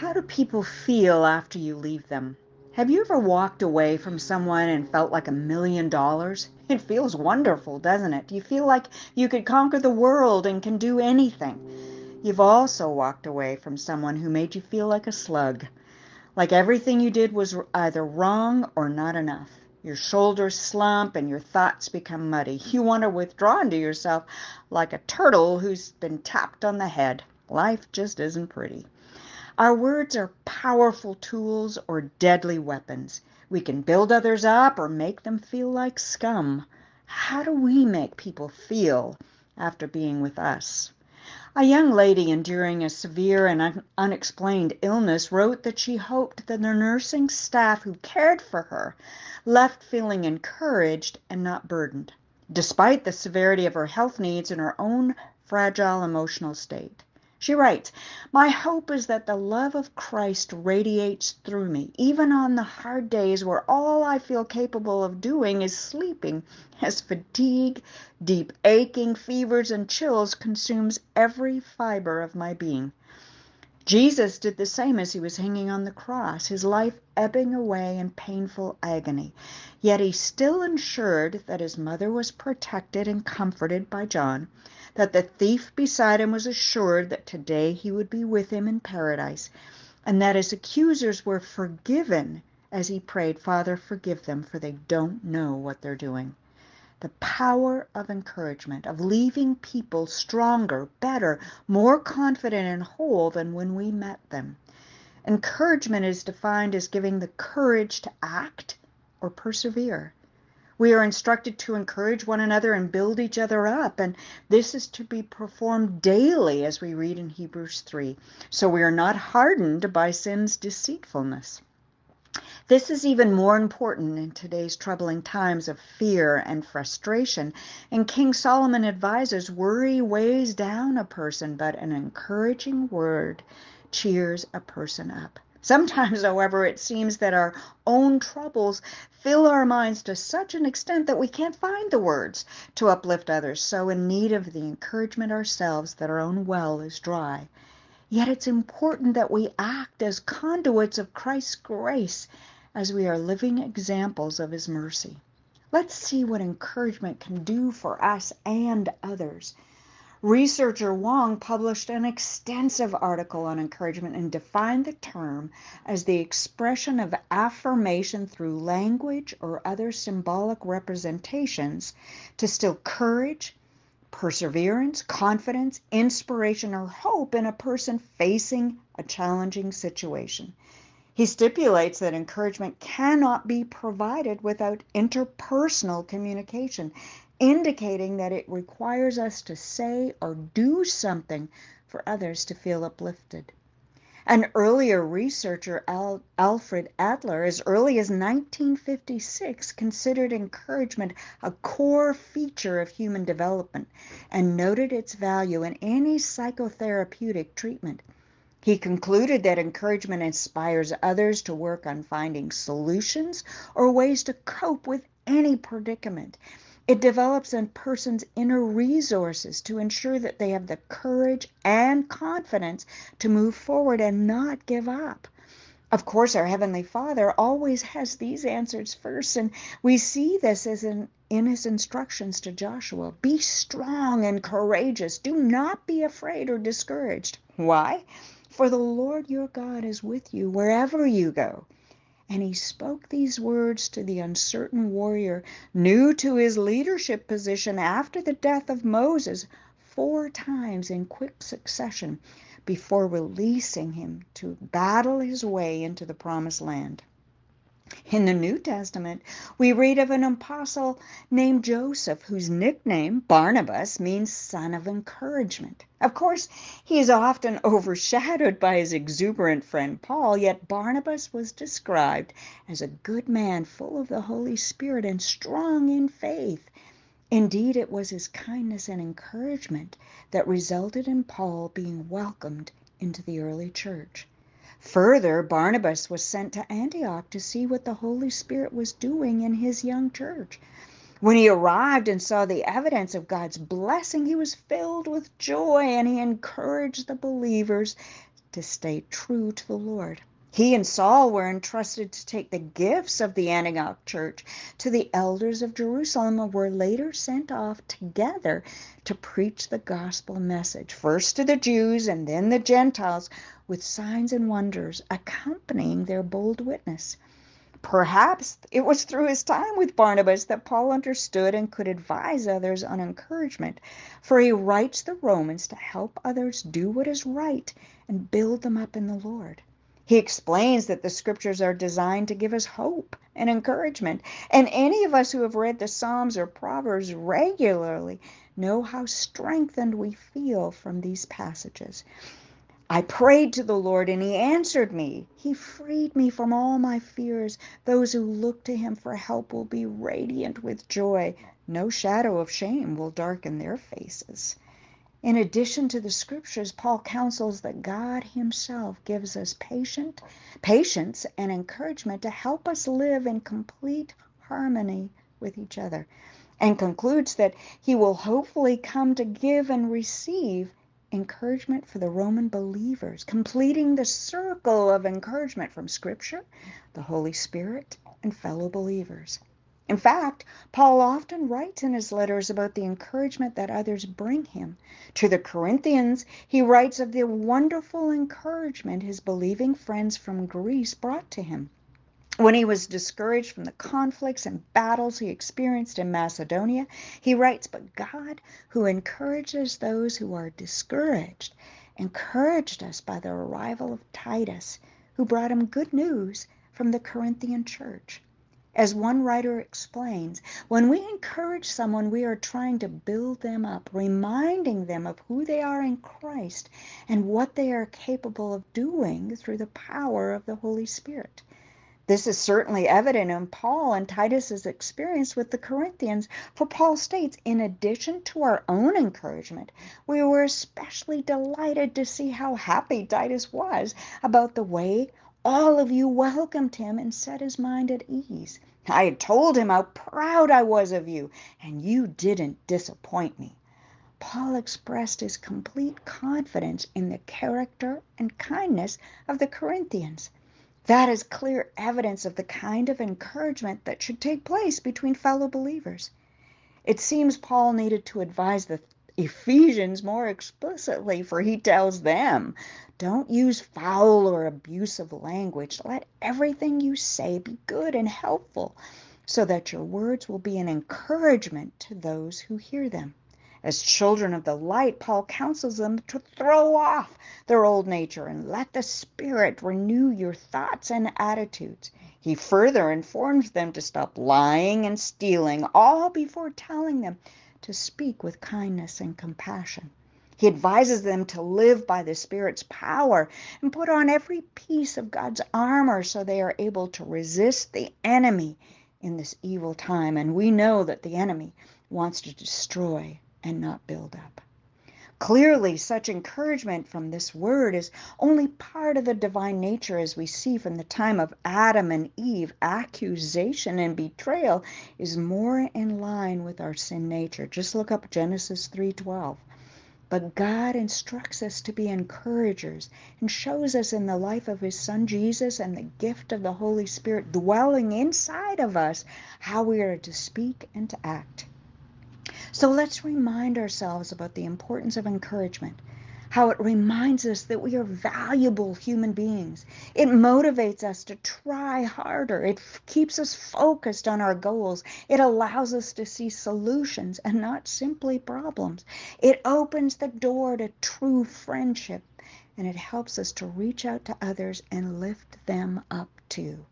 How do people feel after you leave them? Have you ever walked away from someone and felt like a million dollars? It feels wonderful, doesn't it? You feel like you could conquer the world and can do anything. You've also walked away from someone who made you feel like a slug, like everything you did was either wrong or not enough. Your shoulders slump and your thoughts become muddy. You want to withdraw into yourself like a turtle who's been tapped on the head. Life just isn't pretty. Our words are powerful tools or deadly weapons. We can build others up or make them feel like scum. How do we make people feel after being with us? A young lady enduring a severe and un- unexplained illness wrote that she hoped that the nursing staff who cared for her left feeling encouraged and not burdened, despite the severity of her health needs and her own fragile emotional state. She writes, My hope is that the love of Christ radiates through me, even on the hard days where all I feel capable of doing is sleeping, as fatigue, deep aching, fevers, and chills consumes every fiber of my being. Jesus did the same as he was hanging on the cross, his life ebbing away in painful agony. Yet he still ensured that his mother was protected and comforted by John that the thief beside him was assured that today he would be with him in paradise, and that his accusers were forgiven as he prayed, Father, forgive them, for they don't know what they're doing. The power of encouragement, of leaving people stronger, better, more confident and whole than when we met them. Encouragement is defined as giving the courage to act or persevere. We are instructed to encourage one another and build each other up, and this is to be performed daily as we read in Hebrews 3. So we are not hardened by sin's deceitfulness. This is even more important in today's troubling times of fear and frustration. And King Solomon advises worry weighs down a person, but an encouraging word cheers a person up. Sometimes, however, it seems that our own troubles fill our minds to such an extent that we can't find the words to uplift others, so in need of the encouragement ourselves that our own well is dry. Yet it's important that we act as conduits of Christ's grace as we are living examples of His mercy. Let's see what encouragement can do for us and others. Researcher Wong published an extensive article on encouragement and defined the term as the expression of affirmation through language or other symbolic representations to still courage, perseverance, confidence, inspiration, or hope in a person facing a challenging situation. He stipulates that encouragement cannot be provided without interpersonal communication indicating that it requires us to say or do something for others to feel uplifted. An earlier researcher, Al- Alfred Adler, as early as 1956, considered encouragement a core feature of human development and noted its value in any psychotherapeutic treatment. He concluded that encouragement inspires others to work on finding solutions or ways to cope with any predicament. It develops a person's inner resources to ensure that they have the courage and confidence to move forward and not give up. Of course, our Heavenly Father always has these answers first, and we see this in, in His instructions to Joshua Be strong and courageous. Do not be afraid or discouraged. Why? For the Lord your God is with you wherever you go. And he spoke these words to the uncertain warrior, new to his leadership position after the death of Moses, four times in quick succession before releasing him to battle his way into the promised land. In the New Testament, we read of an apostle named Joseph, whose nickname, Barnabas, means son of encouragement. Of course, he is often overshadowed by his exuberant friend Paul, yet Barnabas was described as a good man, full of the Holy Spirit and strong in faith. Indeed, it was his kindness and encouragement that resulted in Paul being welcomed into the early church. Further, Barnabas was sent to Antioch to see what the Holy Spirit was doing in his young church. When he arrived and saw the evidence of God's blessing, he was filled with joy and he encouraged the believers to stay true to the Lord. He and Saul were entrusted to take the gifts of the Antioch church to the elders of Jerusalem and were later sent off together to preach the gospel message, first to the Jews and then the Gentiles, with signs and wonders accompanying their bold witness. Perhaps it was through his time with Barnabas that Paul understood and could advise others on encouragement, for he writes the Romans to help others do what is right and build them up in the Lord. He explains that the scriptures are designed to give us hope and encouragement. And any of us who have read the Psalms or Proverbs regularly know how strengthened we feel from these passages. I prayed to the Lord and he answered me. He freed me from all my fears. Those who look to him for help will be radiant with joy. No shadow of shame will darken their faces. In addition to the scriptures, Paul counsels that God himself gives us patient, patience and encouragement to help us live in complete harmony with each other and concludes that he will hopefully come to give and receive encouragement for the Roman believers, completing the circle of encouragement from Scripture, the Holy Spirit, and fellow believers. In fact, Paul often writes in his letters about the encouragement that others bring him. To the Corinthians, he writes of the wonderful encouragement his believing friends from Greece brought to him. When he was discouraged from the conflicts and battles he experienced in Macedonia, he writes, But God, who encourages those who are discouraged, encouraged us by the arrival of Titus, who brought him good news from the Corinthian church. As one writer explains, when we encourage someone, we are trying to build them up, reminding them of who they are in Christ and what they are capable of doing through the power of the Holy Spirit. This is certainly evident in Paul and Titus's experience with the Corinthians, for Paul states, in addition to our own encouragement, we were especially delighted to see how happy Titus was about the way all of you welcomed him and set his mind at ease. I had told him how proud I was of you, and you didn't disappoint me. Paul expressed his complete confidence in the character and kindness of the Corinthians. That is clear evidence of the kind of encouragement that should take place between fellow believers. It seems Paul needed to advise the Ephesians more explicitly, for he tells them, Don't use foul or abusive language. Let everything you say be good and helpful, so that your words will be an encouragement to those who hear them. As children of the light, Paul counsels them to throw off their old nature and let the Spirit renew your thoughts and attitudes. He further informs them to stop lying and stealing, all before telling them to speak with kindness and compassion. He advises them to live by the Spirit's power and put on every piece of God's armor so they are able to resist the enemy in this evil time. And we know that the enemy wants to destroy and not build up. Clearly, such encouragement from this word is only part of the divine nature as we see from the time of Adam and Eve. Accusation and betrayal is more in line with our sin nature. Just look up Genesis 3:12. But God instructs us to be encouragers and shows us in the life of his son Jesus and the gift of the Holy Spirit dwelling inside of us how we are to speak and to act. So let's remind ourselves about the importance of encouragement, how it reminds us that we are valuable human beings. It motivates us to try harder. It f- keeps us focused on our goals. It allows us to see solutions and not simply problems. It opens the door to true friendship and it helps us to reach out to others and lift them up too.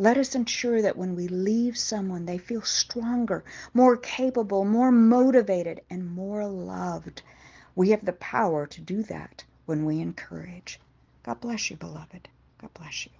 Let us ensure that when we leave someone, they feel stronger, more capable, more motivated, and more loved. We have the power to do that when we encourage. God bless you, beloved. God bless you.